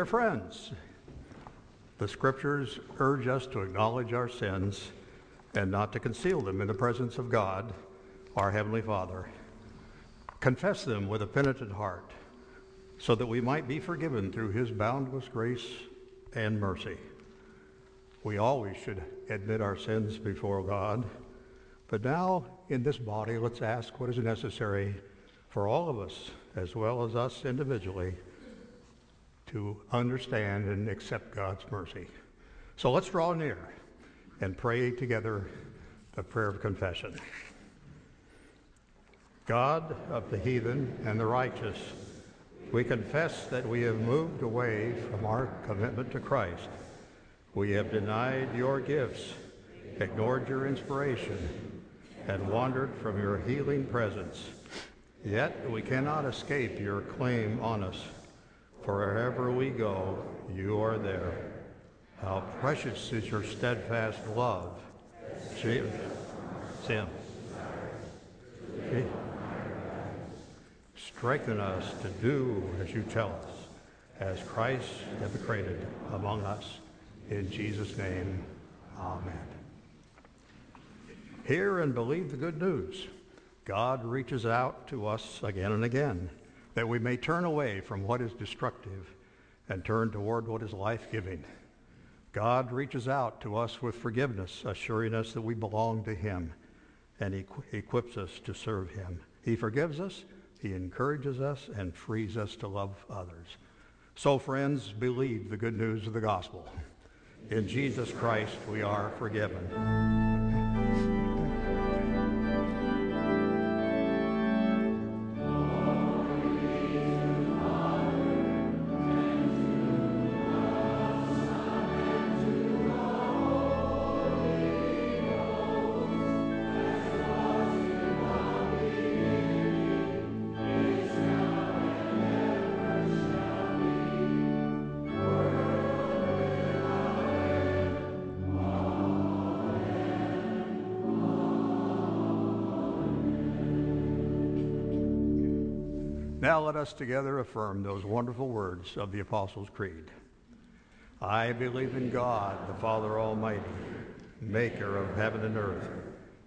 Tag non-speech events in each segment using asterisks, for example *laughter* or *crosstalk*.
Dear friends, the scriptures urge us to acknowledge our sins and not to conceal them in the presence of God, our Heavenly Father. Confess them with a penitent heart so that we might be forgiven through his boundless grace and mercy. We always should admit our sins before God, but now in this body, let's ask what is necessary for all of us, as well as us individually, to understand and accept God's mercy. So let's draw near and pray together the prayer of confession. God of the heathen and the righteous, we confess that we have moved away from our commitment to Christ. We have denied your gifts, ignored your inspiration, and wandered from your healing presence. Yet we cannot escape your claim on us. Wherever we go, you are there. How precious is your steadfast love. Sim. Sim. Strengthen us to do as you tell us, as Christ demonstrated among us. In Jesus' name, amen. Hear and believe the good news. God reaches out to us again and again that we may turn away from what is destructive and turn toward what is life giving. God reaches out to us with forgiveness, assuring us that we belong to Him, and He equips us to serve Him. He forgives us, He encourages us, and frees us to love others. So, friends, believe the good news of the gospel. In Jesus Christ, we are forgiven. Let us together affirm those wonderful words of the Apostles' Creed. I believe in God, the Father Almighty, maker of heaven and earth,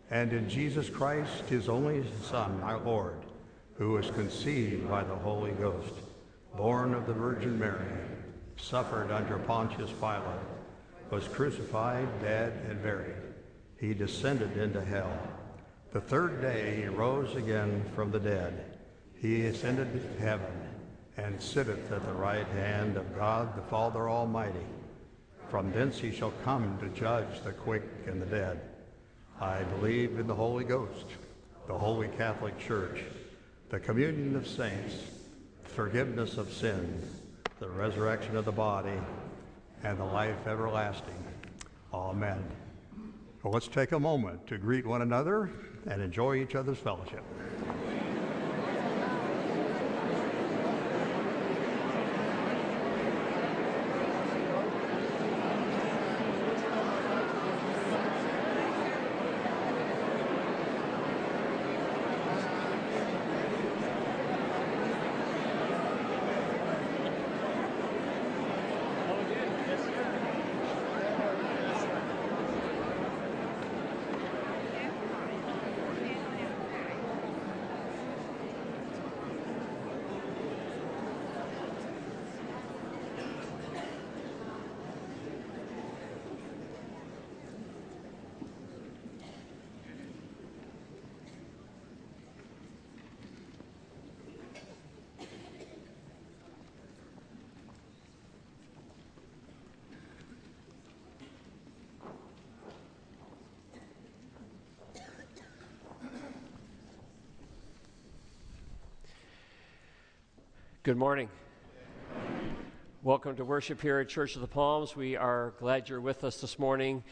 and in Jesus Christ, his only Son, our Lord, who was conceived by the Holy Ghost, born of the Virgin Mary, suffered under Pontius Pilate, was crucified, dead, and buried. He descended into hell. The third day he rose again from the dead he ascended to heaven and sitteth at the right hand of God the Father Almighty. From thence he shall come to judge the quick and the dead. I believe in the Holy Ghost, the Holy Catholic Church, the communion of saints, forgiveness of sins, the resurrection of the body, and the life everlasting. Amen. Well, let's take a moment to greet one another and enjoy each other's fellowship. Good morning. Welcome to worship here at Church of the Palms. We are glad you're with us this morning.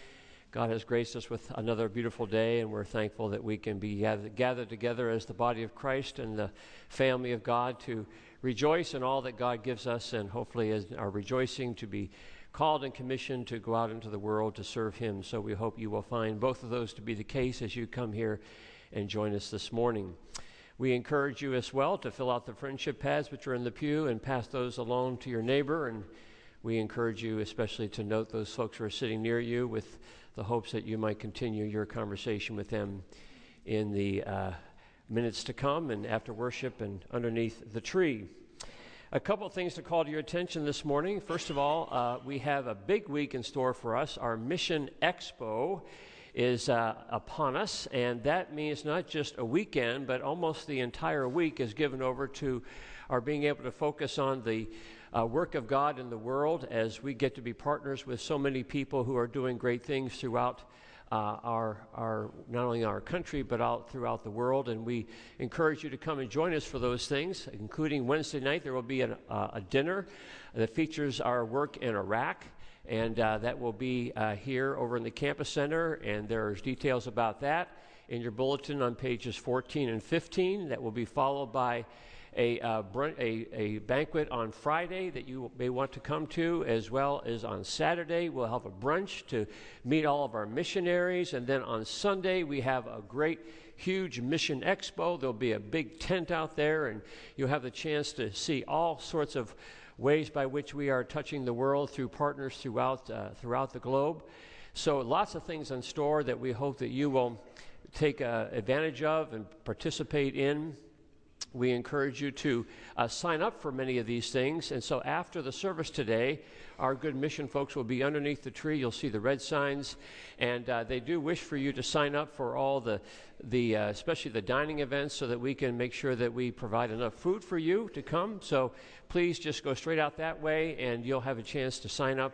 God has graced us with another beautiful day, and we're thankful that we can be gathered together as the body of Christ and the family of God to rejoice in all that God gives us, and hopefully, as our rejoicing, to be called and commissioned to go out into the world to serve Him. So we hope you will find both of those to be the case as you come here and join us this morning. We encourage you as well to fill out the friendship pads which are in the pew and pass those along to your neighbor. And we encourage you especially to note those folks who are sitting near you with the hopes that you might continue your conversation with them in the uh, minutes to come and after worship and underneath the tree. A couple of things to call to your attention this morning. First of all, uh, we have a big week in store for us. Our Mission Expo is uh, upon us, and that means not just a weekend, but almost the entire week is given over to our being able to focus on the uh, work of God in the world as we get to be partners with so many people who are doing great things throughout uh, our, our, not only our country, but out throughout the world. And we encourage you to come and join us for those things, including Wednesday night. There will be an, uh, a dinner that features our work in Iraq. And uh, that will be uh, here over in the campus center. And there's details about that in your bulletin on pages 14 and 15. That will be followed by a, uh, a, a, banquet on Friday that you may want to come to, as well as on Saturday. We'll have a brunch to meet all of our missionaries. And then on Sunday, we have a great, huge mission expo. There'll be a big tent out there, and you'll have the chance to see all sorts of ways by which we are touching the world through partners throughout, uh, throughout the globe. So, lots of things in store that we hope that you will take uh, advantage of and participate in we encourage you to uh, sign up for many of these things. And so after the service today, our good mission folks will be underneath the tree. You'll see the red signs. And uh, they do wish for you to sign up for all the, the uh, especially the dining events, so that we can make sure that we provide enough food for you to come. So please just go straight out that way, and you'll have a chance to sign up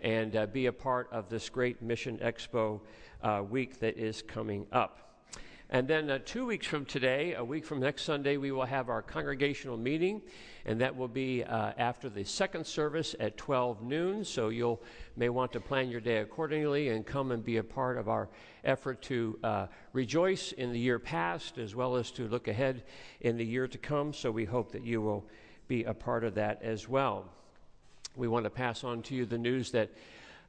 and uh, be a part of this great Mission Expo uh, week that is coming up. And then uh, two weeks from today, a week from next Sunday, we will have our congregational meeting, and that will be uh, after the second service at 12 noon. So you'll may want to plan your day accordingly and come and be a part of our effort to uh, rejoice in the year past as well as to look ahead in the year to come. So we hope that you will be a part of that as well. We want to pass on to you the news that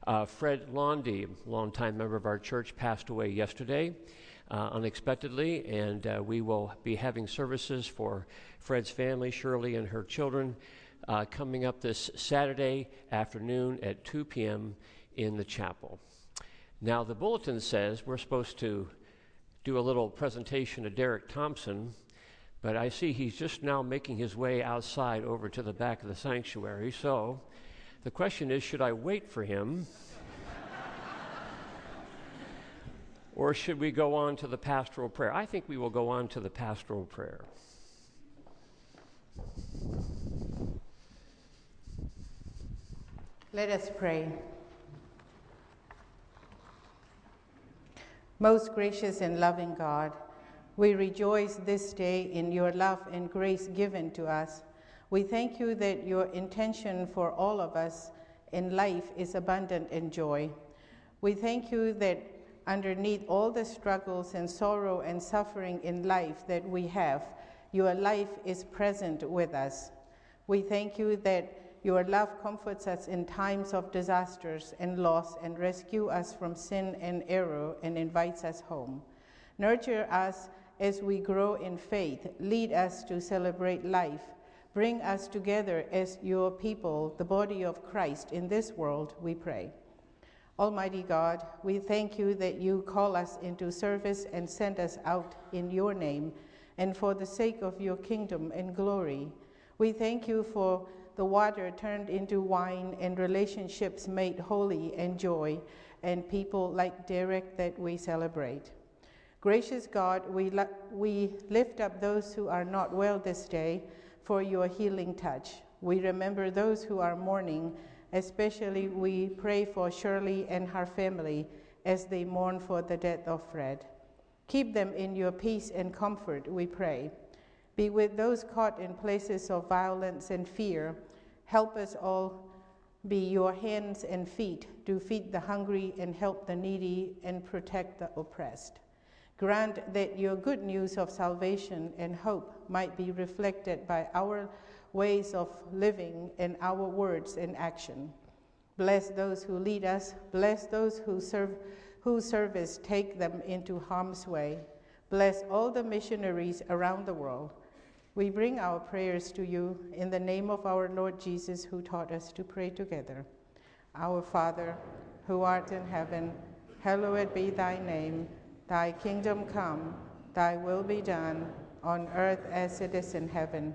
uh, Fred Londy, longtime member of our church, passed away yesterday uh, unexpectedly, and uh, we will be having services for Fred's family, Shirley, and her children uh, coming up this Saturday afternoon at 2 p.m. in the chapel. Now, the bulletin says we're supposed to do a little presentation of Derek Thompson, but I see he's just now making his way outside over to the back of the sanctuary. So the question is should I wait for him? Or should we go on to the pastoral prayer? I think we will go on to the pastoral prayer. Let us pray. Most gracious and loving God, we rejoice this day in your love and grace given to us. We thank you that your intention for all of us in life is abundant in joy. We thank you that underneath all the struggles and sorrow and suffering in life that we have, your life is present with us. We thank you that your love comforts us in times of disasters and loss and rescue us from sin and error and invites us home. Nurture us as we grow in faith. Lead us to celebrate life. Bring us together as your people, the body of Christ in this world, we pray. Almighty God, we thank you that you call us into service and send us out in your name and for the sake of your kingdom and glory. We thank you for the water turned into wine and relationships made holy and joy and people like Derek that we celebrate. Gracious God, we, we lift up those who are not well this day for your healing touch. We remember those who are mourning Especially, we pray for Shirley and her family as they mourn for the death of Fred. Keep them in your peace and comfort, we pray. Be with those caught in places of violence and fear. Help us all be your hands and feet to feed the hungry and help the needy and protect the oppressed. Grant that your good news of salvation and hope might be reflected by our ways of living in our words and action. Bless those who lead us, bless those who serve whose service take them into harm's way. Bless all the missionaries around the world. We bring our prayers to you in the name of our Lord Jesus, who taught us to pray together. Our Father, who art in heaven, hallowed be thy name. Thy kingdom come, thy will be done, on earth as it is in heaven.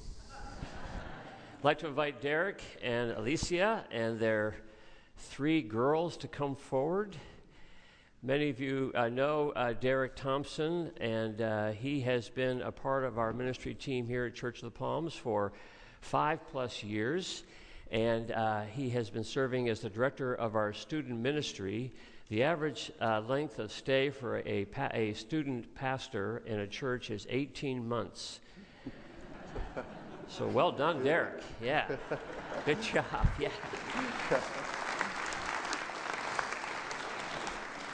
I'd like to invite Derek and Alicia and their three girls to come forward. Many of you uh, know uh, Derek Thompson, and uh, he has been a part of our ministry team here at Church of the Palms for five plus years. And uh, he has been serving as the director of our student ministry. The average uh, length of stay for a, pa- a student pastor in a church is 18 months. *laughs* So well done, Derek. Yeah. Good job. *laughs* Yeah.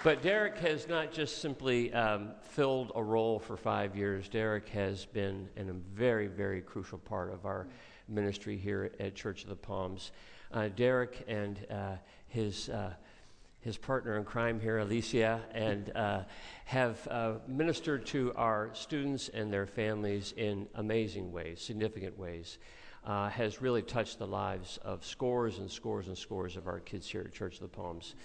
But Derek has not just simply um, filled a role for five years. Derek has been in a very, very crucial part of our ministry here at Church of the Palms. Uh, Derek and uh, his uh, his partner in crime here, Alicia, and uh, have uh, ministered to our students and their families in amazing ways, significant ways. Uh, has really touched the lives of scores and scores and scores of our kids here at Church of the Palms.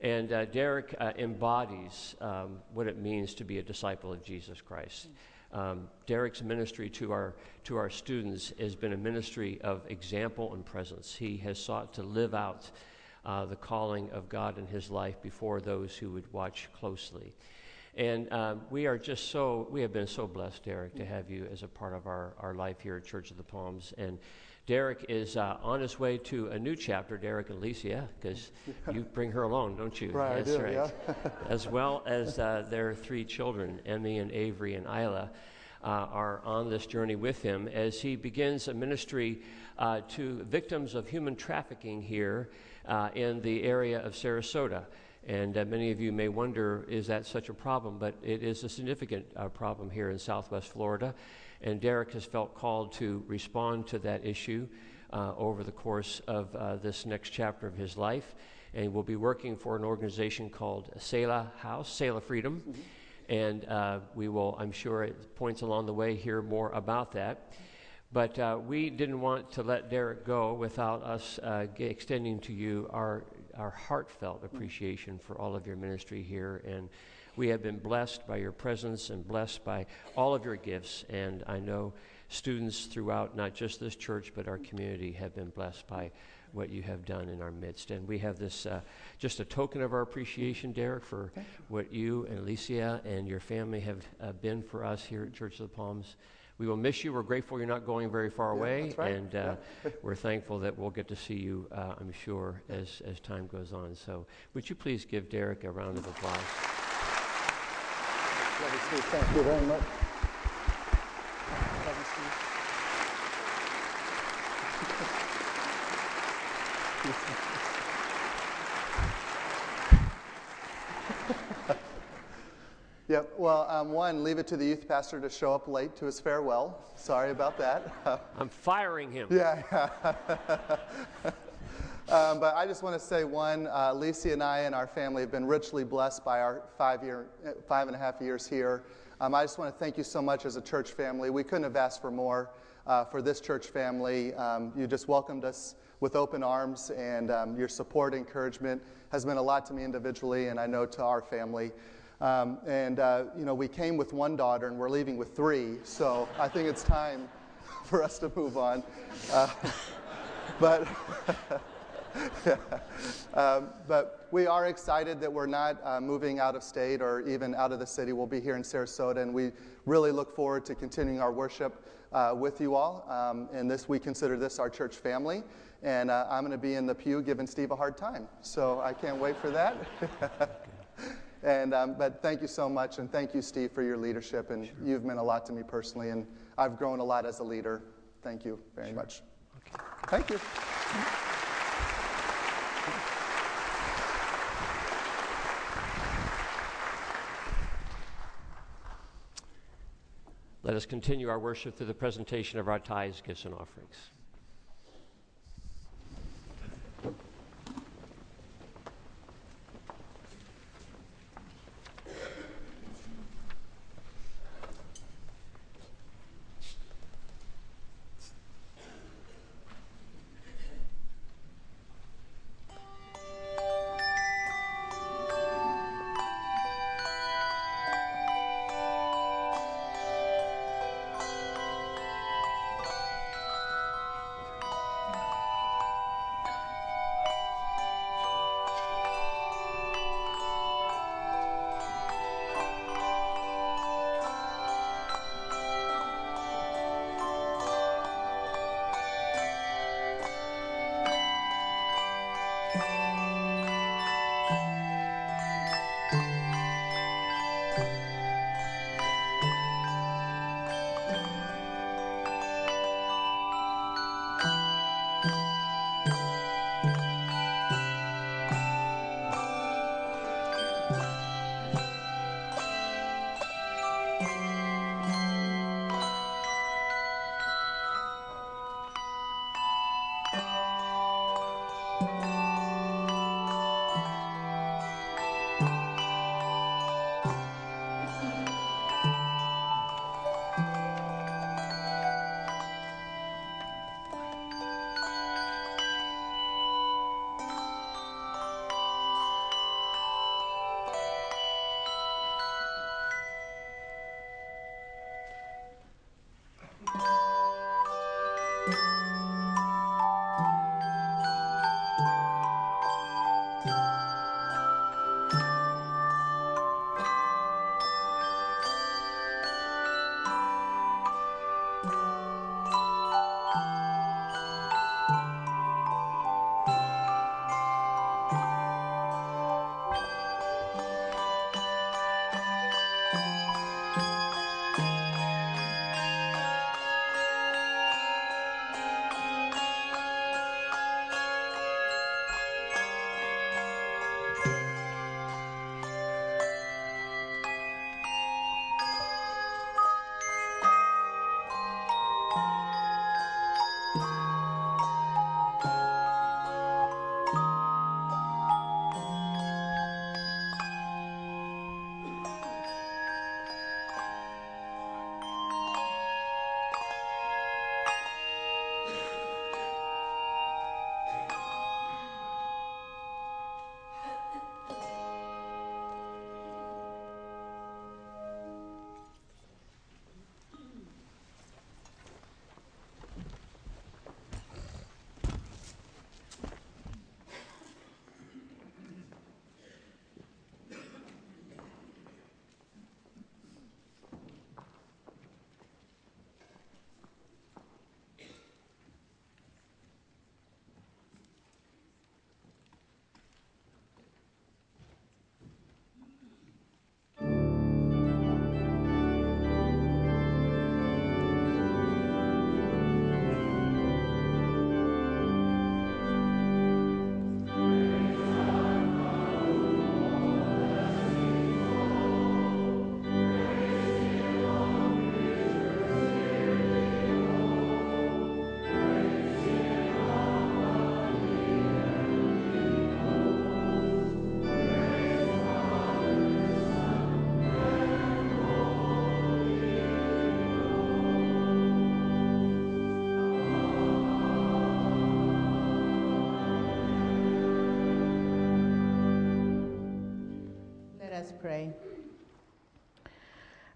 And uh, Derek uh, embodies um, what it means to be a disciple of Jesus Christ. Um, Derek's ministry to our, to our students has been a ministry of example and presence. He has sought to live out uh, the calling of God in his life before those who would watch closely. And um, we are just so, we have been so blessed, Derek, to have you as a part of our, our life here at Church of the Palms. And Derek is uh, on his way to a new chapter, Derek and Alicia, because *laughs* you bring her along, don't you? Right, That's I do, right. yeah. *laughs* as well as uh, their three children, Emmy and Avery and Isla, uh, are on this journey with him as he begins a ministry uh, to victims of human trafficking here uh, in the area of Sarasota. And uh, many of you may wonder, is that such a problem? But it is a significant uh, problem here in Southwest Florida. And Derek has felt called to respond to that issue uh, over the course of uh, this next chapter of his life. And we'll be working for an organization called Selah House, Selah Freedom. Mm-hmm. And uh, we will, I'm sure, at points along the way, hear more about that. But uh, we didn't want to let Derek go without us uh, g- extending to you our, our heartfelt appreciation for all of your ministry here. And we have been blessed by your presence and blessed by all of your gifts. And I know students throughout not just this church, but our community have been blessed by what you have done in our midst. And we have this uh, just a token of our appreciation, Derek, for what you and Alicia and your family have uh, been for us here at Church of the Palms. We will miss you. We're grateful you're not going very far Yeah, away, right. and uh, *laughs* we're thankful that we'll get to see you. Uh, I'm sure as as time goes on. So, would you please give Derek a round of applause? Love you, Steve. Thank you very much. Love you, Steve. Yep. Well, um, one, leave it to the youth pastor to show up late to his farewell. Sorry about that. *laughs* I'm firing him. Yeah, yeah. *laughs* um, but I just want to say one, uh, Lisa and I and our family have been richly blessed by our five year, five and a half years here. Um, I just want to thank you so much as a church family. We couldn't have asked for more uh, for this church family. Um, you just welcomed us with open arms, and um, your support, encouragement has meant a lot to me individually, and I know to our family. Um, and uh, you know, we came with one daughter, and we're leaving with three. So I think it's time *laughs* for us to move on. Uh, *laughs* but *laughs* um, but we are excited that we're not uh, moving out of state or even out of the city. We'll be here in Sarasota, and we really look forward to continuing our worship uh, with you all. Um, and this, we consider this our church family. And uh, I'm going to be in the pew giving Steve a hard time, so I can't wait for that. And, um, but thank you so much, and thank you, Steve, for your leadership. And sure. you've meant a lot to me personally, and I've grown a lot as a leader. Thank you very sure. much. Okay. Thank you. Let us continue our worship through the presentation of our tithes, gifts, and offerings.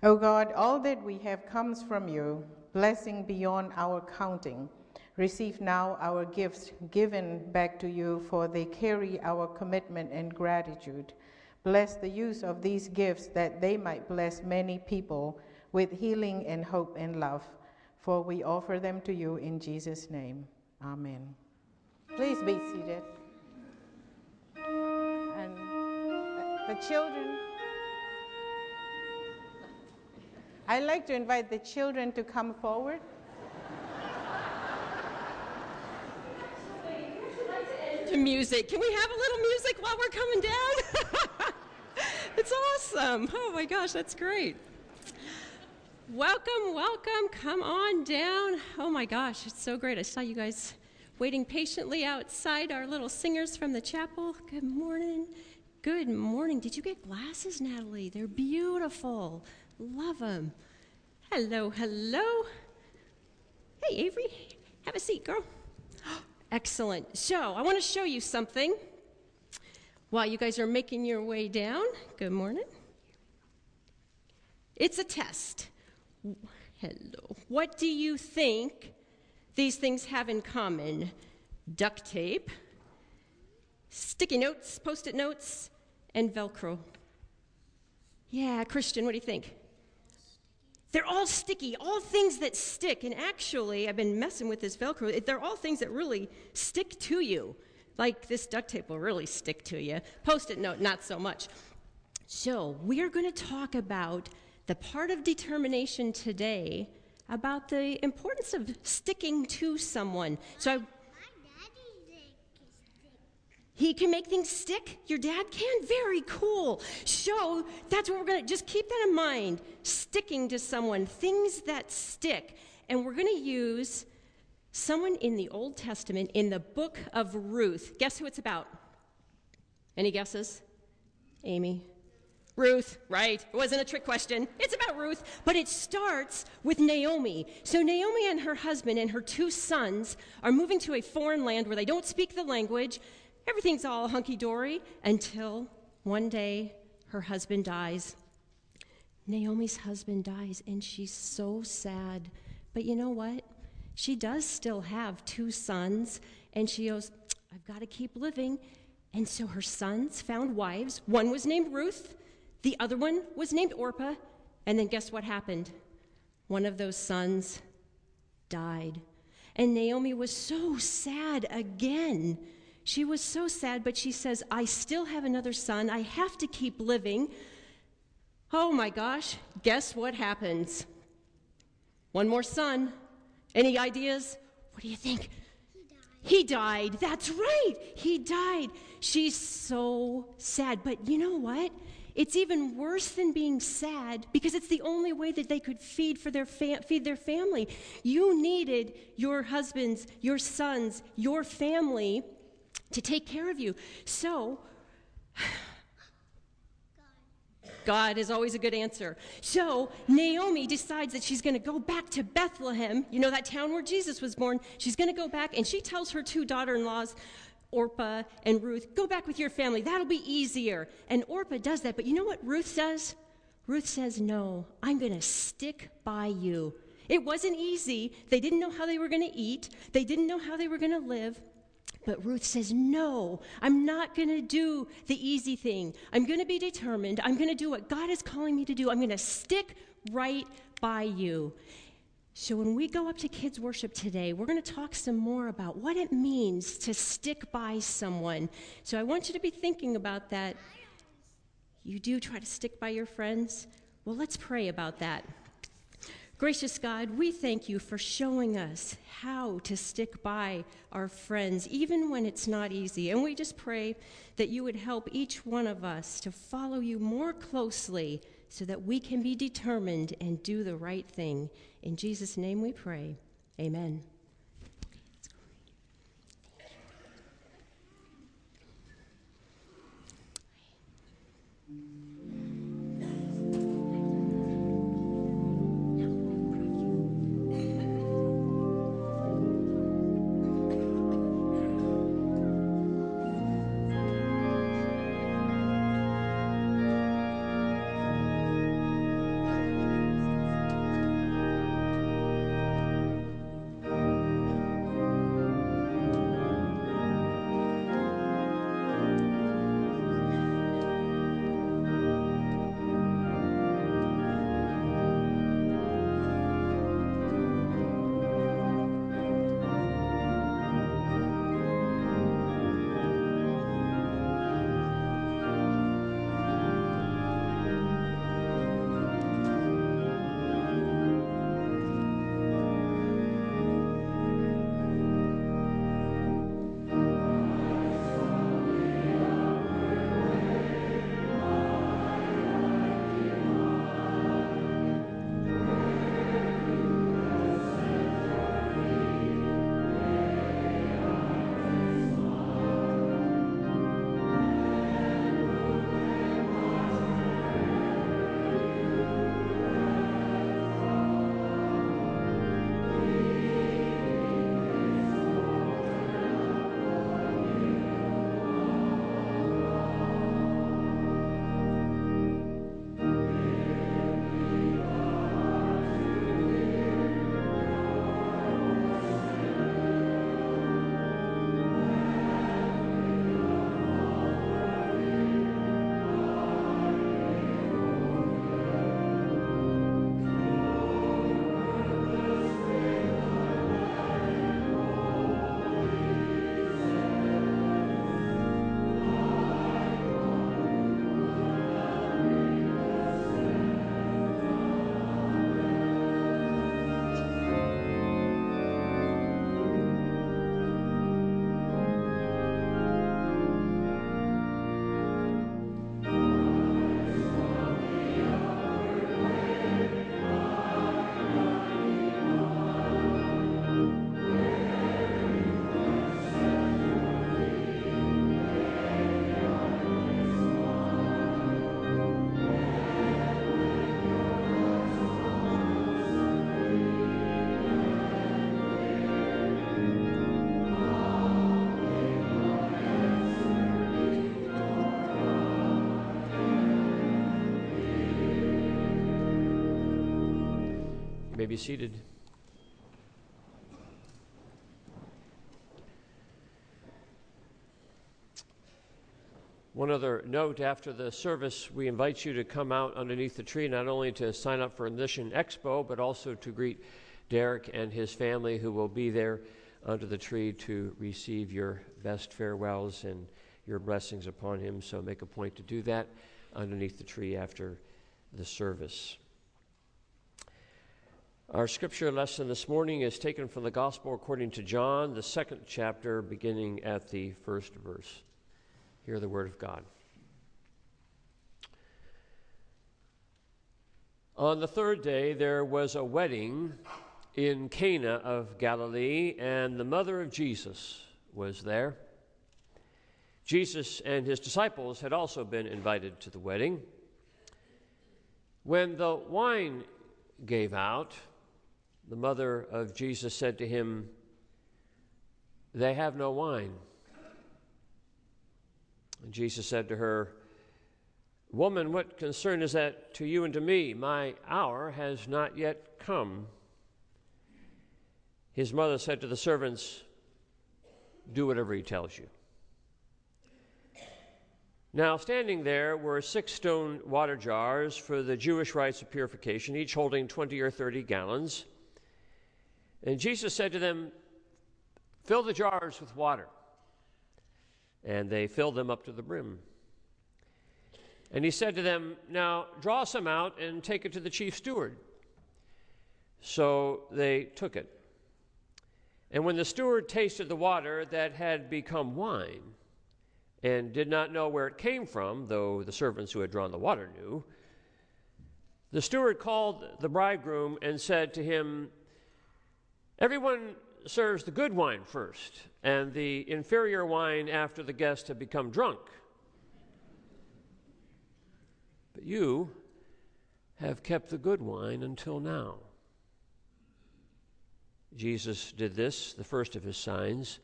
O God, all that we have comes from you, blessing beyond our counting. Receive now our gifts given back to you, for they carry our commitment and gratitude. Bless the use of these gifts that they might bless many people with healing and hope and love. For we offer them to you in Jesus' name. Amen. Please be seated. And the children I'd like to invite the children to come forward. To music. Can we have a little music while we're coming down? *laughs* it's awesome. Oh my gosh, that's great. Welcome, welcome. Come on down. Oh my gosh, it's so great. I saw you guys waiting patiently outside, our little singers from the chapel. Good morning. Good morning. Did you get glasses, Natalie? They're beautiful. Love them. Hello, hello. Hey, Avery, have a seat, girl. *gasps* Excellent. So, I want to show you something while you guys are making your way down. Good morning. It's a test. Hello. What do you think these things have in common? Duct tape, sticky notes, post it notes, and Velcro. Yeah, Christian, what do you think? They're all sticky, all things that stick. And actually, I've been messing with this Velcro. They're all things that really stick to you. Like this duct tape will really stick to you. Post it note, not so much. So, we are going to talk about the part of determination today about the importance of sticking to someone. So, I, he can make things stick. Your dad can. Very cool. So that's what we're going to just keep that in mind. Sticking to someone, things that stick. And we're going to use someone in the Old Testament in the book of Ruth. Guess who it's about? Any guesses? Amy. Ruth, right? It wasn't a trick question. It's about Ruth, but it starts with Naomi. So, Naomi and her husband and her two sons are moving to a foreign land where they don't speak the language Everything's all hunky dory until one day her husband dies. Naomi's husband dies, and she's so sad. But you know what? She does still have two sons, and she goes, I've got to keep living. And so her sons found wives. One was named Ruth, the other one was named Orpah. And then guess what happened? One of those sons died. And Naomi was so sad again. She was so sad, but she says, I still have another son. I have to keep living. Oh my gosh, guess what happens? One more son. Any ideas? What do you think? He died. he died. That's right. He died. She's so sad. But you know what? It's even worse than being sad because it's the only way that they could feed for their fa- feed their family. You needed your husbands, your sons, your family to take care of you. So, God is always a good answer. So Naomi decides that she's going to go back to Bethlehem, you know, that town where Jesus was born. She's going to go back, and she tells her two daughter in laws, Orpah and Ruth, go back with your family. That'll be easier. And Orpah does that. But you know what Ruth says? Ruth says, No, I'm going to stick by you. It wasn't easy. They didn't know how they were going to eat, they didn't know how they were going to live. But Ruth says, No, I'm not going to do the easy thing. I'm going to be determined. I'm going to do what God is calling me to do. I'm going to stick right by you. So, when we go up to kids' worship today, we're going to talk some more about what it means to stick by someone. So, I want you to be thinking about that. You do try to stick by your friends? Well, let's pray about that. Gracious God, we thank you for showing us how to stick by our friends, even when it's not easy. And we just pray that you would help each one of us to follow you more closely so that we can be determined and do the right thing. In Jesus' name we pray. Amen. May be seated. One other note after the service, we invite you to come out underneath the tree, not only to sign up for Mission Expo, but also to greet Derek and his family who will be there under the tree to receive your best farewells and your blessings upon him. So make a point to do that underneath the tree after the service. Our scripture lesson this morning is taken from the Gospel according to John, the second chapter, beginning at the first verse. Hear the word of God. On the third day, there was a wedding in Cana of Galilee, and the mother of Jesus was there. Jesus and his disciples had also been invited to the wedding. When the wine gave out, the mother of Jesus said to him, They have no wine. And Jesus said to her, Woman, what concern is that to you and to me? My hour has not yet come. His mother said to the servants, Do whatever he tells you. Now, standing there were six stone water jars for the Jewish rites of purification, each holding 20 or 30 gallons. And Jesus said to them, Fill the jars with water and they filled them up to the brim. And he said to them, Now draw some out and take it to the chief steward. So they took it. And when the steward tasted the water that had become wine, and did not know where it came from, though the servants who had drawn the water knew, the steward called the bridegroom and said to him, Everyone serves the good wine first, and the inferior wine after the guests have become drunk. But you have kept the good wine until now. Jesus did this, the first of his signs,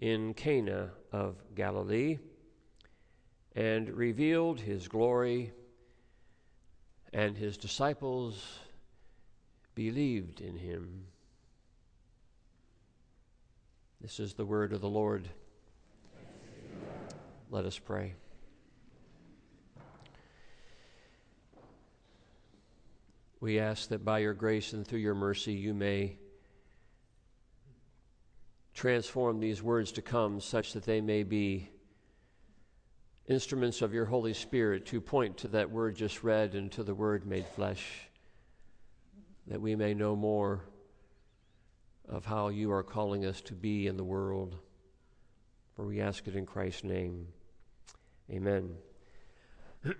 in Cana of Galilee, and revealed his glory, and his disciples believed in him. This is the word of the Lord. Let us pray. We ask that by your grace and through your mercy you may transform these words to come such that they may be instruments of your Holy Spirit to point to that word just read and to the word made flesh, that we may know more of how you are calling us to be in the world. For we ask it in Christ's name. Amen. *clears throat*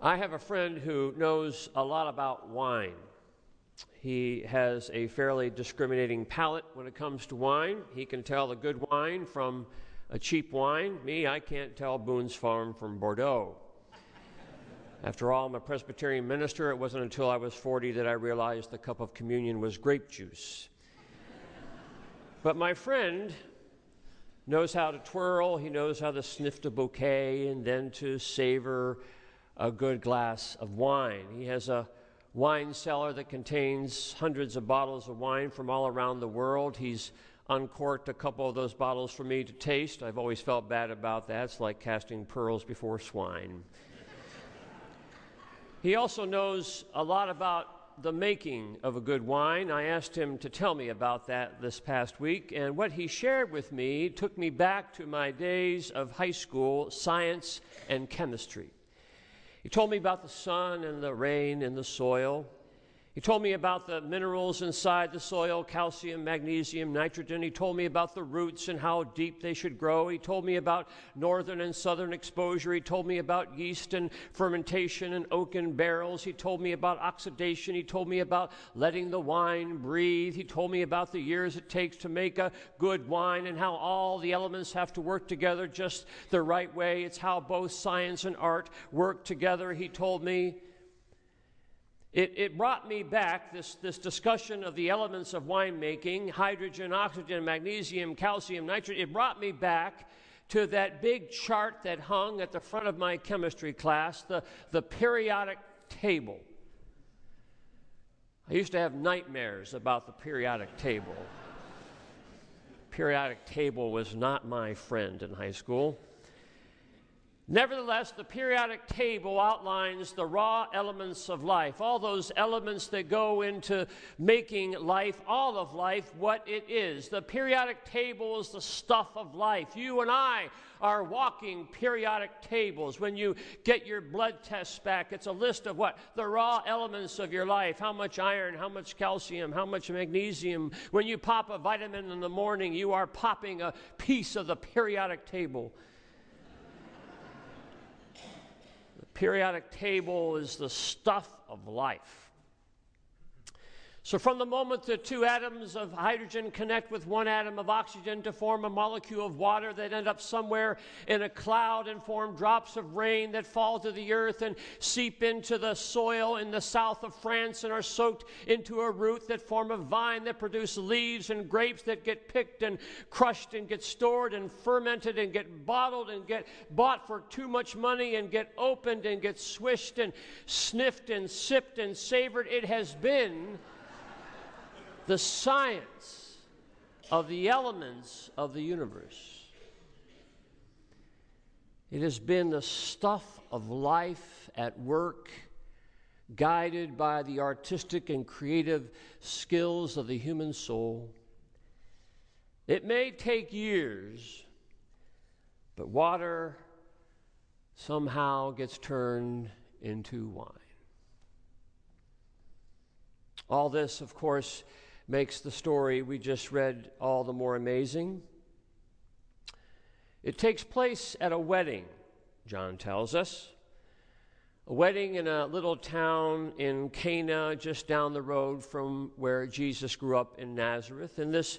I have a friend who knows a lot about wine. He has a fairly discriminating palate when it comes to wine. He can tell a good wine from a cheap wine. Me, I can't tell Boone's Farm from Bordeaux. After all, I'm a Presbyterian minister. It wasn't until I was 40 that I realized the cup of communion was grape juice. but my friend knows how to twirl, he knows how to sniff the bouquet and then to savor a good glass of wine. He has a wine cellar that contains hundreds of bottles of wine from all around the world. He's uncorked a couple of those bottles for me to taste. I've always felt bad about that. It's like casting pearls before swine. He also knows a lot about the making of a good wine. I asked him to tell me about that this past week, and what he shared with me took me back to my days of high school science and chemistry. He told me about the sun and the rain and the soil. He told me about the minerals inside the soil calcium, magnesium, nitrogen. He told me about the roots and how deep they should grow. He told me about northern and southern exposure. He told me about yeast and fermentation and oaken barrels. He told me about oxidation. He told me about letting the wine breathe. He told me about the years it takes to make a good wine and how all the elements have to work together just the right way. It's how both science and art work together, he told me. It, it, brought me back, this, this discussion of the elements of winemaking hydrogen, oxygen, magnesium, calcium, nitrogen. It brought me back to that big chart that hung at the front of my chemistry class, the, the periodic table. I used to have nightmares about the periodic table. periodic table was not my friend in high school. Nevertheless, the periodic table outlines the raw elements of life, all those elements that go into making life, all of life, what it is. The periodic table is the stuff of life. You and I are walking periodic tables. When you get your blood tests back, it's a list of what? The raw elements of your life how much iron, how much calcium, how much magnesium. When you pop a vitamin in the morning, you are popping a piece of the periodic table. Periodic table is the stuff of life. So, from the moment the two atoms of hydrogen connect with one atom of oxygen to form a molecule of water that end up somewhere in a cloud and form drops of rain that fall to the earth and seep into the soil in the south of France and are soaked into a root that form a vine that produce leaves and grapes that get picked and crushed and get stored and fermented and get bottled and get bought for too much money and get opened and get swished and sniffed and sipped and savored. It has been the science of the elements of the universe. It has been the stuff of life at work, guided by the artistic and creative skills of the human soul. It may take years, but water somehow gets turned into wine. All this, of course, makes the story we just read all the more amazing. It takes place at a wedding, John tells us. A wedding in a little town in Cana, just down the road from where Jesus grew up in Nazareth. In this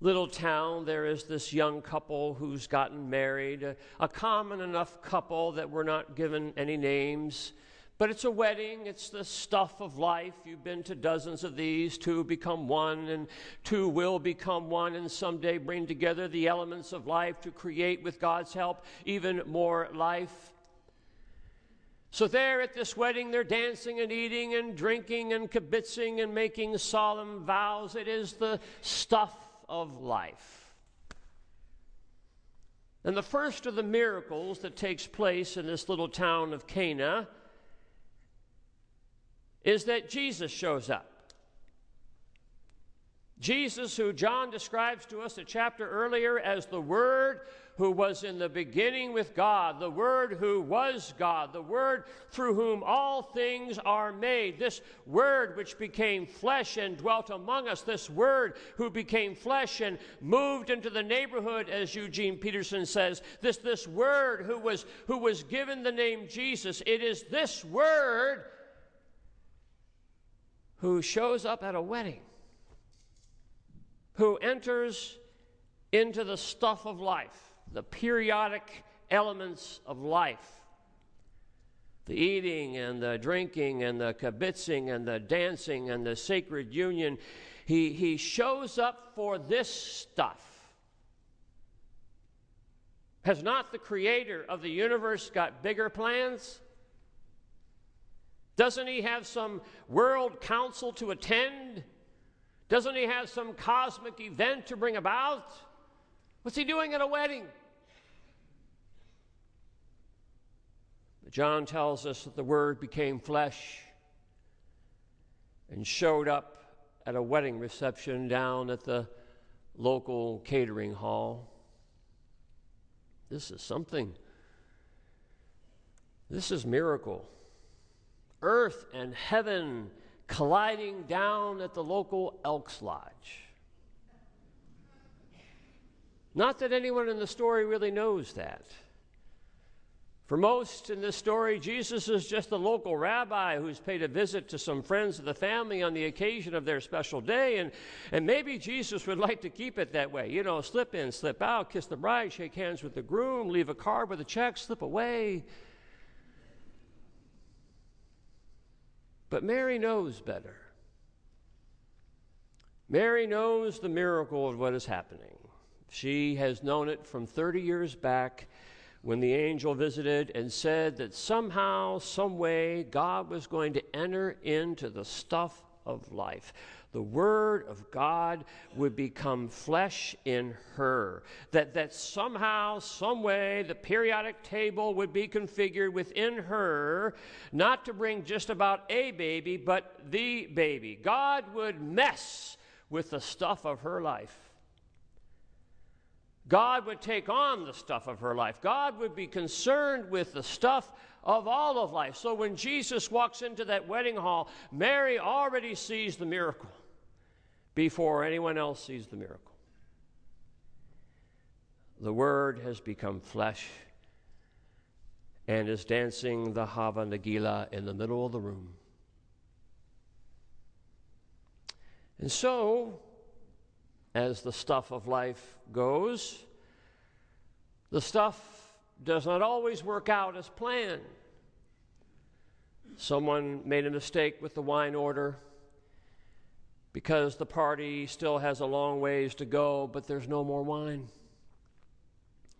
little town, there is this young couple who's gotten married, a, a common enough couple that we're not given any names. But it's a wedding, it's the stuff of life. You've been to dozens of these. Two become one, and two will become one, and someday bring together the elements of life to create, with God's help, even more life. So, there at this wedding, they're dancing and eating and drinking and kibitzing and making solemn vows. It is the stuff of life. And the first of the miracles that takes place in this little town of Cana is that Jesus shows up. Jesus, who John describes to us a chapter earlier as the Word who was in the beginning with God, the Word who was God, the Word through whom all things are made, this Word which became flesh and dwelt among us, this Word who became flesh and moved into the neighborhood, as Eugene Peterson says, this, this Word who was, who was given the name Jesus, it is this Word who shows up at a wedding, who enters into the stuff of life, the periodic elements of life. The eating and the drinking and the kibitzing and the dancing and the sacred union. He, he shows up for this stuff. Has not the creator of the universe got bigger plans? Doesn't he have some world council to attend? Doesn't he have some cosmic event to bring about? What's he doing at a wedding? John tells us that the Word became flesh and showed up at a wedding reception down at the local catering hall. This is something. This is miracle earth and heaven colliding down at the local Elks Lodge. Not that anyone in the story really knows that. For most in this story, Jesus is just a local rabbi who's paid a visit to some friends of the family on the occasion of their special day, and, and maybe Jesus would like to keep it that way. You know, slip in, slip out, kiss the bride, shake hands with the groom, leave a card with a check, slip away. But Mary knows better. Mary knows the miracle of what is happening. She has known it from 30 years back when the angel visited and said that somehow, some way, God was going to enter into the stuff of life. The Word of God would become flesh in her. That, that somehow, some way, the periodic table would be configured within her, not to bring just about a baby, but the baby. God would mess with the stuff of her life. God would take on the stuff of her life. God would be concerned with the stuff of all of life. So when Jesus walks into that wedding hall, Mary already sees the miracle before anyone else sees the miracle. The Word has become flesh and is dancing the Hava Nagila in the middle of the room. And so, as the stuff of life goes, the stuff does not always work out as planned. Someone made a mistake with the wine order because the party still has a long ways to go, but there's no more wine.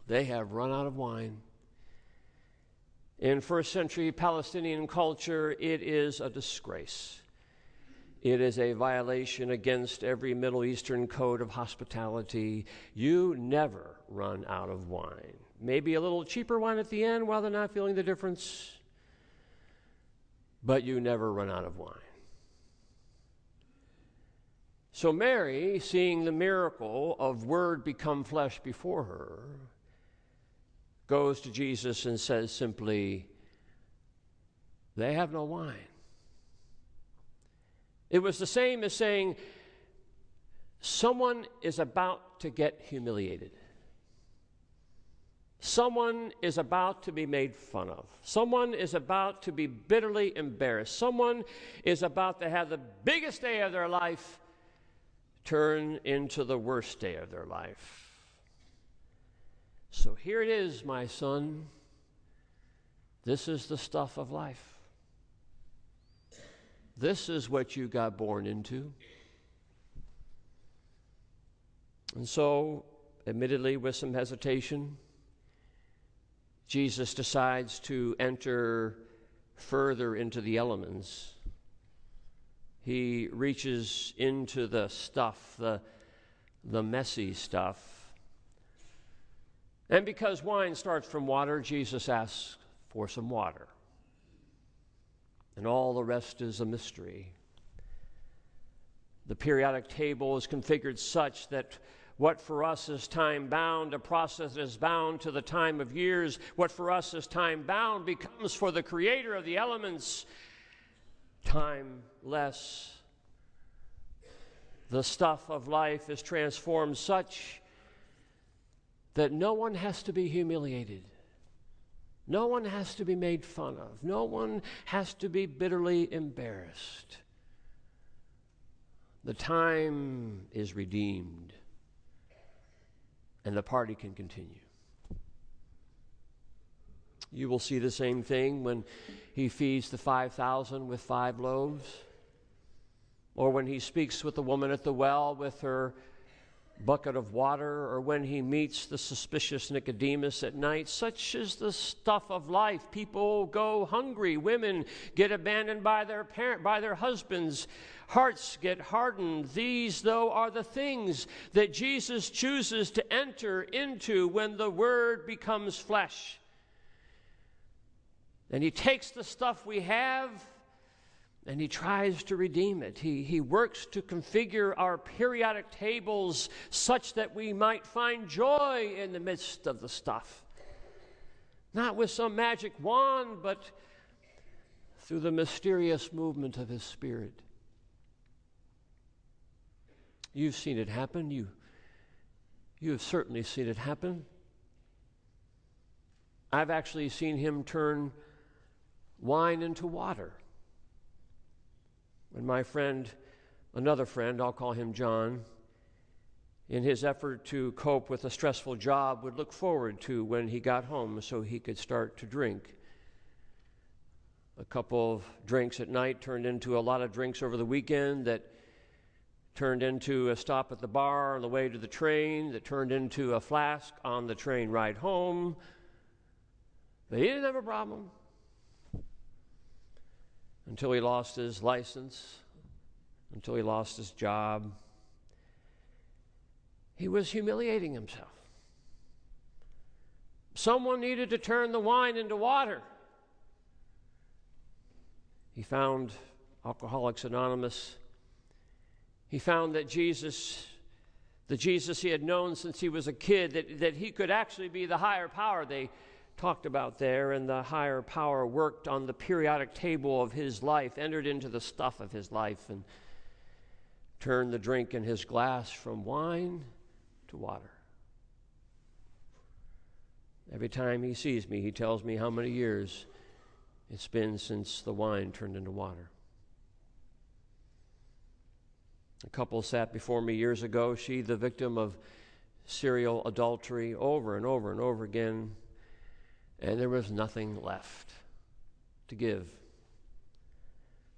They have run out of wine. In first century Palestinian culture, it is a disgrace. It is a violation against every Middle Eastern code of hospitality. You never run out of wine. Maybe a little cheaper wine at the end while they're not feeling the difference, but you never run out of wine. So, Mary, seeing the miracle of Word become flesh before her, goes to Jesus and says simply, They have no wine. It was the same as saying, someone is about to get humiliated. Someone is about to be made fun of. Someone is about to be bitterly embarrassed. Someone is about to have the biggest day of their life turn into the worst day of their life. So here it is, my son. This is the stuff of life. This is what you got born into. And so, admittedly, with some hesitation, Jesus decides to enter further into the elements. He reaches into the stuff, the, the messy stuff. And because wine starts from water, Jesus asks for some water and all the rest is a mystery. The periodic table is configured such that what for us is time bound, a process that is bound to the time of years, what for us is time bound becomes for the creator of the elements timeless. The stuff of life is transformed such that no one has to be humiliated. No one has to be made fun of. No one has to be bitterly embarrassed. The time is redeemed, and the party can continue. You will see the same thing when he feeds the 5,000 with five loaves, or when he speaks with the woman at the well with her bucket of water, or when he meets the suspicious Nicodemus at night. Such is the stuff of life. People go hungry. Women get abandoned by their parent, by their husbands. Hearts get hardened. These, though, are the things that Jesus chooses to enter into when the Word becomes flesh. And he takes the stuff we have and he tries to redeem it. He, he works to configure our periodic tables such that we might find joy in the midst of the stuff. Not with some magic wand, but through the mysterious movement of his spirit. You've seen it happen. You, you have certainly seen it happen. I've actually seen him turn wine into water. When my friend, another friend, I'll call him John, in his effort to cope with a stressful job, would look forward to when he got home so he could start to drink. A couple of drinks at night turned into a lot of drinks over the weekend that turned into a stop at the bar on the way to the train, that turned into a flask on the train ride home. But he didn't have a problem until he lost his license until he lost his job. He was humiliating himself. Someone needed to turn the wine into water. He found Alcoholics Anonymous. He found that Jesus, the Jesus he had known since he was a kid, that, that he could actually be the higher power they talked about there, and the higher power worked on the periodic table of his life, entered into the stuff of his life, and turned the drink in his glass from wine to water. Every time he sees me, he tells me how many years it's been since the wine turned into water. A couple sat before me years ago, she the victim of serial adultery over and over and over again, and there was nothing left to give.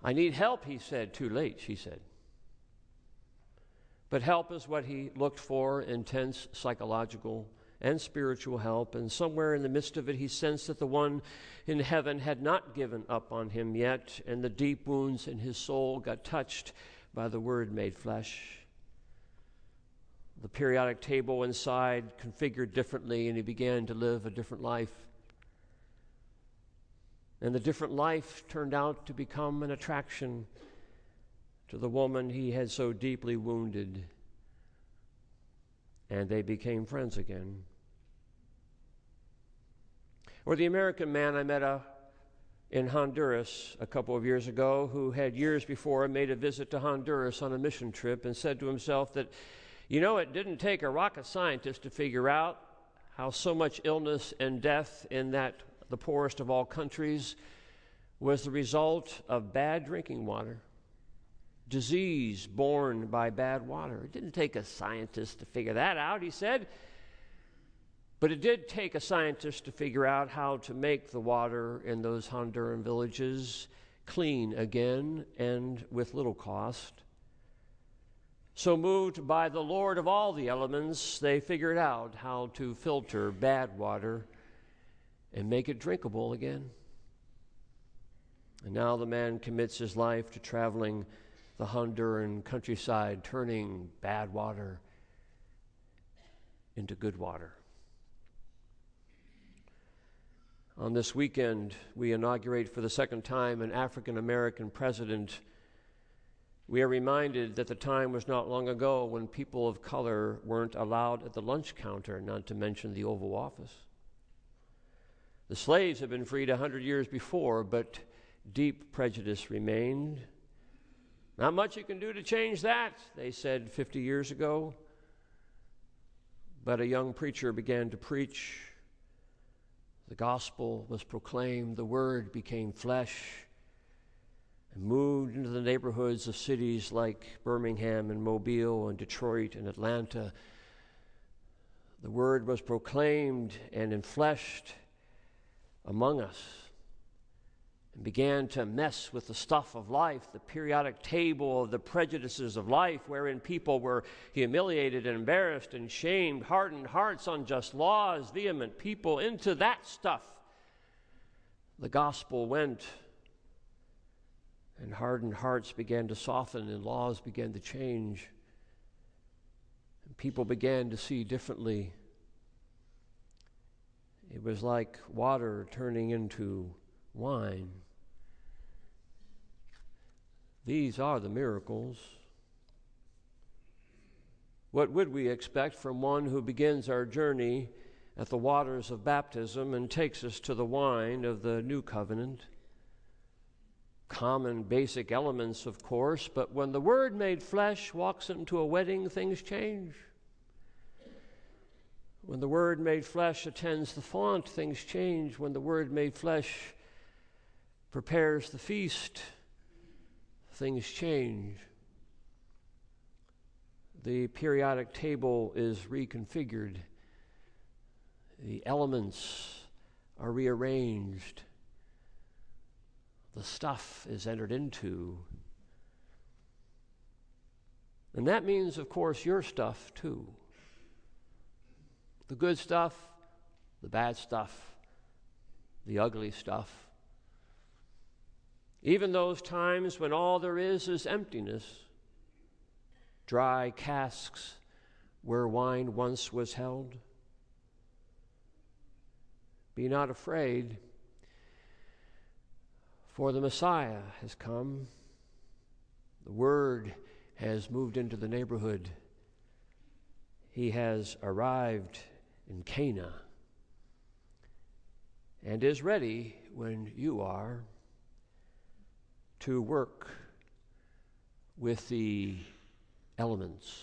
I need help, he said. Too late, she said. But help is what he looked for intense psychological and spiritual help. And somewhere in the midst of it, he sensed that the one in heaven had not given up on him yet, and the deep wounds in his soul got touched by the Word made flesh. The periodic table inside configured differently, and he began to live a different life. And the different life turned out to become an attraction to the woman he had so deeply wounded and they became friends again. Or the American man I met a, uh, in Honduras a couple of years ago who had years before made a visit to Honduras on a mission trip and said to himself that, you know, it didn't take a rocket scientist to figure out how so much illness and death in that, the poorest of all countries, was the result of bad drinking water disease borne by bad water. It didn't take a scientist to figure that out, he said. But it did take a scientist to figure out how to make the water in those Honduran villages clean again and with little cost. So, moved by the Lord of all the elements, they figured out how to filter bad water and make it drinkable again. And now the man commits his life to traveling the Honduran countryside, turning bad water into good water. On this weekend, we inaugurate for the second time an African American president. We are reminded that the time was not long ago when people of color weren't allowed at the lunch counter, not to mention the Oval Office. The slaves had been freed a hundred years before, but deep prejudice remained. Not much you can do to change that, they said 50 years ago. But a young preacher began to preach. The gospel was proclaimed, the word became flesh, and moved into the neighborhoods of cities like Birmingham and Mobile and Detroit and Atlanta. The word was proclaimed and enfleshed among us and began to mess with the stuff of life, the periodic table of the prejudices of life, wherein people were humiliated and embarrassed and shamed, hardened hearts, unjust laws, vehement people, into that stuff. The gospel went, and hardened hearts began to soften, and laws began to change. And people began to see differently. It was like water turning into wine. These are the miracles. What would we expect from one who begins our journey at the waters of baptism and takes us to the wine of the new covenant? Common basic elements, of course, but when the Word made flesh walks into a wedding, things change. When the Word made flesh attends the font, things change. When the Word made flesh prepares the feast, things change. The periodic table is reconfigured, the elements are rearranged, the stuff is entered into. And that means, of course, your stuff too. The good stuff, the bad stuff, the ugly stuff even those times when all there is is emptiness, dry casks where wine once was held? Be not afraid, for the Messiah has come. The word has moved into the neighborhood. He has arrived in Cana and is ready when you are to work with the elements.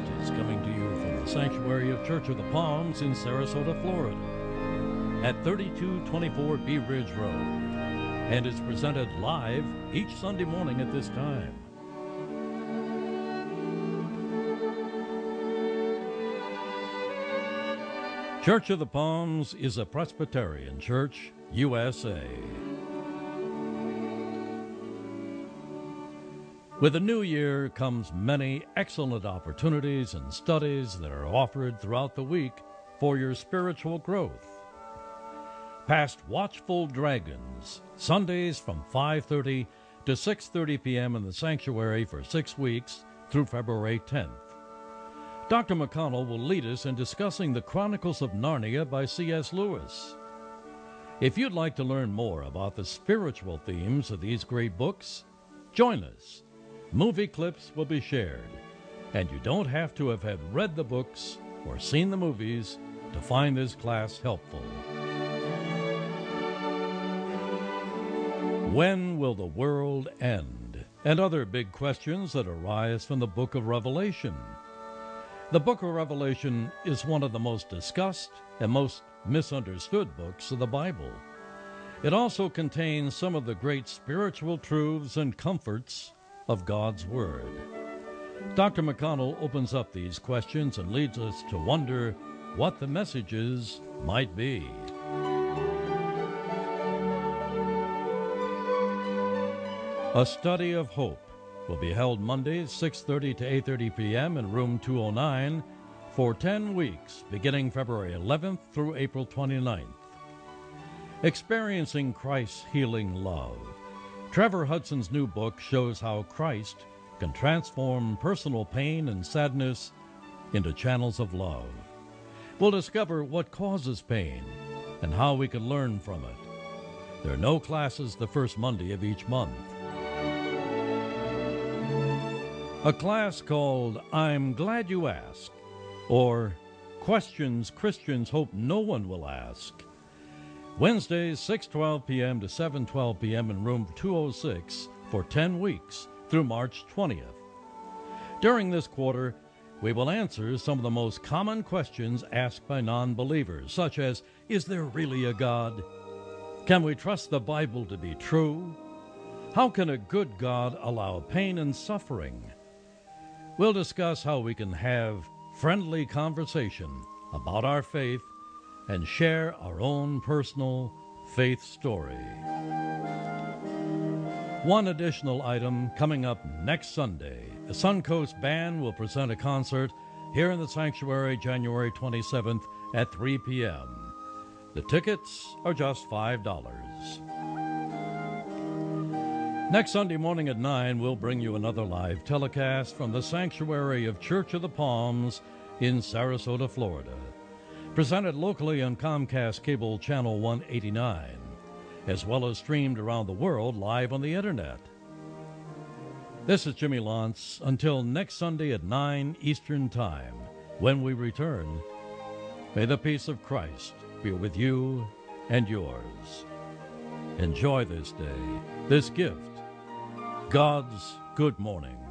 Is coming to you from the sanctuary of Church of the Palms in Sarasota, Florida. at 3224 Bee Ridge Road and is presented live each Sunday morning at this time. Church of the Palms is a Presbyterian church, USA. With the new year comes many excellent opportunities and studies that are offered throughout the week for your spiritual growth. Past Watchful Dragons, Sundays from 5:30 to 6:30 p.m. in the sanctuary for 6 weeks through February 10th. Dr. McConnell will lead us in discussing the Chronicles of Narnia by C.S. Lewis. If you'd like to learn more about the spiritual themes of these great books, join us. Movie clips will be shared, and you don't have to have had read the books or seen the movies to find this class helpful. When will the world end? And other big questions that arise from the book of Revelation. The book of Revelation is one of the most discussed and most misunderstood books of the Bible. It also contains some of the great spiritual truths and comforts of God's Word. Dr. McConnell opens up these questions and leads us to wonder what the messages might be. A Study of Hope will be held Mondays 6:30 to 8:30 p.m. in room 209 for 10 weeks beginning February 11th through April 29th. Experiencing Christ's healing love. Trevor Hudson's new book shows how Christ can transform personal pain and sadness into channels of love. We'll discover what causes pain and how we can learn from it. There are no classes the first Monday of each month. A class called I'm Glad You Asked, or Questions Christians Hope No One Will Ask. Wednesdays, 6:12 p.m. to 7:12 p.m. in room 206 for 10 weeks through March 20th. During this quarter, we will answer some of the most common questions asked by non-believers, such as is there really a God? Can we trust the Bible to be true? How can a good God allow pain and suffering? We'll discuss how we can have friendly conversation about our faith and share our own personal faith story. One additional item coming up next Sunday. The Suncoast Band will present a concert here in the sanctuary January 27th at 3 p.m. The tickets are just $5. Next Sunday morning at 9, we'll bring you another live telecast from the sanctuary of Church of the Palms in Sarasota, Florida. Presented locally on Comcast Cable Channel 189, as well as streamed around the world live on the internet. This is Jimmy Lance. Until next Sunday at 9 Eastern Time, when we return, may the peace of Christ be with you and yours. Enjoy this day, this gift God's good morning.